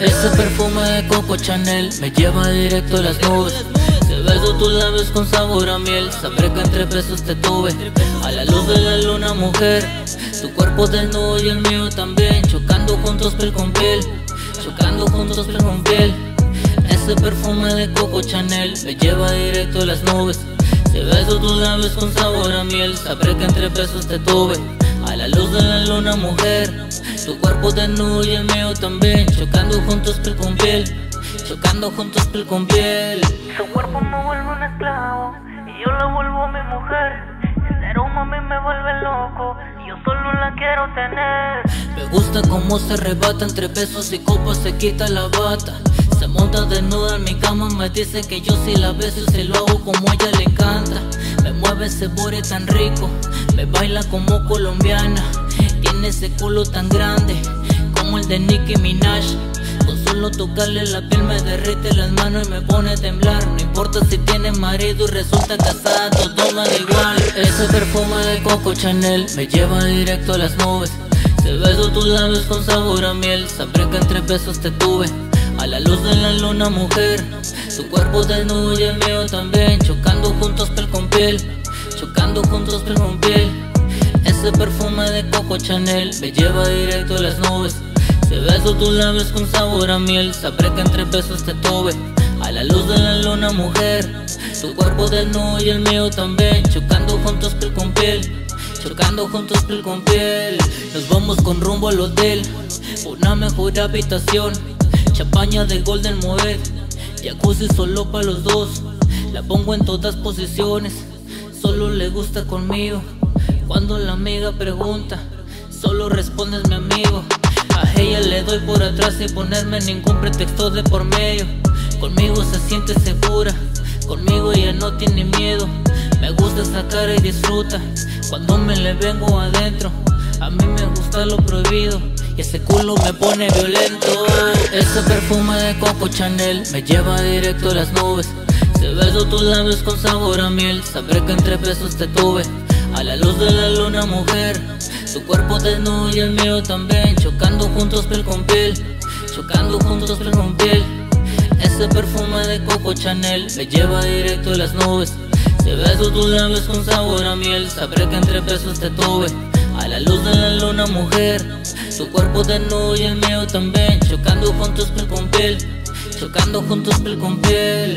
Ese perfume de Coco Chanel me lleva directo a las nubes. Te beso tus labios con sabor a miel, sabré que entre besos te tuve. A la luz de la luna, mujer, tu cuerpo desnudo y el mío también, chocando juntos piel con piel, chocando juntos piel con piel. Ese perfume de Coco Chanel me lleva directo a las nubes. Te beso tus labios con sabor a miel, sabré que entre besos te tuve. A la luz de la luna, mujer, tu cuerpo desnudo y el mío también, chocando juntos piel con piel, chocando juntos piel con piel. Su cuerpo me vuelve un esclavo y yo la vuelvo mi mujer. El aroma a mí me vuelve loco y yo solo la quiero tener. Me gusta cómo se arrebata entre besos y copas, se quita la bata. Se monta desnuda en mi cama, me dice que yo si la beso y se lo hago como a ella le encanta. Me mueve ese body tan rico, me baila como colombiana. Tiene ese culo tan grande como el de Nicki Minaj. Con solo tocarle la piel me derrite las manos y me pone a temblar. No importa si tiene marido y resulta casada, todo me igual. Ese perfume de Coco Chanel me lleva directo a las nubes. Te beso tus labios con sabor a miel, sabré que entre besos te tuve. A la luz de la luna, mujer, tu cuerpo desnudo y el mío también, chocando juntos piel con piel, chocando juntos con piel. Ese perfume de Coco Chanel me lleva directo a las nubes. Te beso tus labios con sabor a miel, sabré que entre besos te tuve. A la luz de la luna, mujer, tu cuerpo desnudo y el mío también, chocando juntos piel con piel, chocando juntos piel con piel. Nos vamos con rumbo al hotel, una mejor habitación, champaña de Golden Moet, jacuzzi solo para los dos. La pongo en todas posiciones, solo le gusta conmigo. Cuando la amiga pregunta, solo respondes mi amigo. A ella le doy por atrás sin ponerme ningún pretexto de por medio. Conmigo se siente segura, conmigo ella no tiene miedo. Me gusta esa cara y disfruta cuando me le vengo adentro. A mí me gusta lo prohibido y ese culo me pone violento. Ese perfume de Coco Chanel me lleva directo a las nubes. Beso tus labios con sabor a miel, sabré que entre besos te tuve. A la luz de la luna, mujer, tu cuerpo desnudo y el mío también, chocando juntos piel con piel, chocando juntos piel con piel. Ese perfume de Coco Chanel me lleva directo a las nubes. Te beso tus labios con sabor a miel, sabré que entre besos te tuve. A la luz de la luna, mujer, tu cuerpo desnudo y el mío también, chocando juntos piel con piel, chocando juntos piel con piel.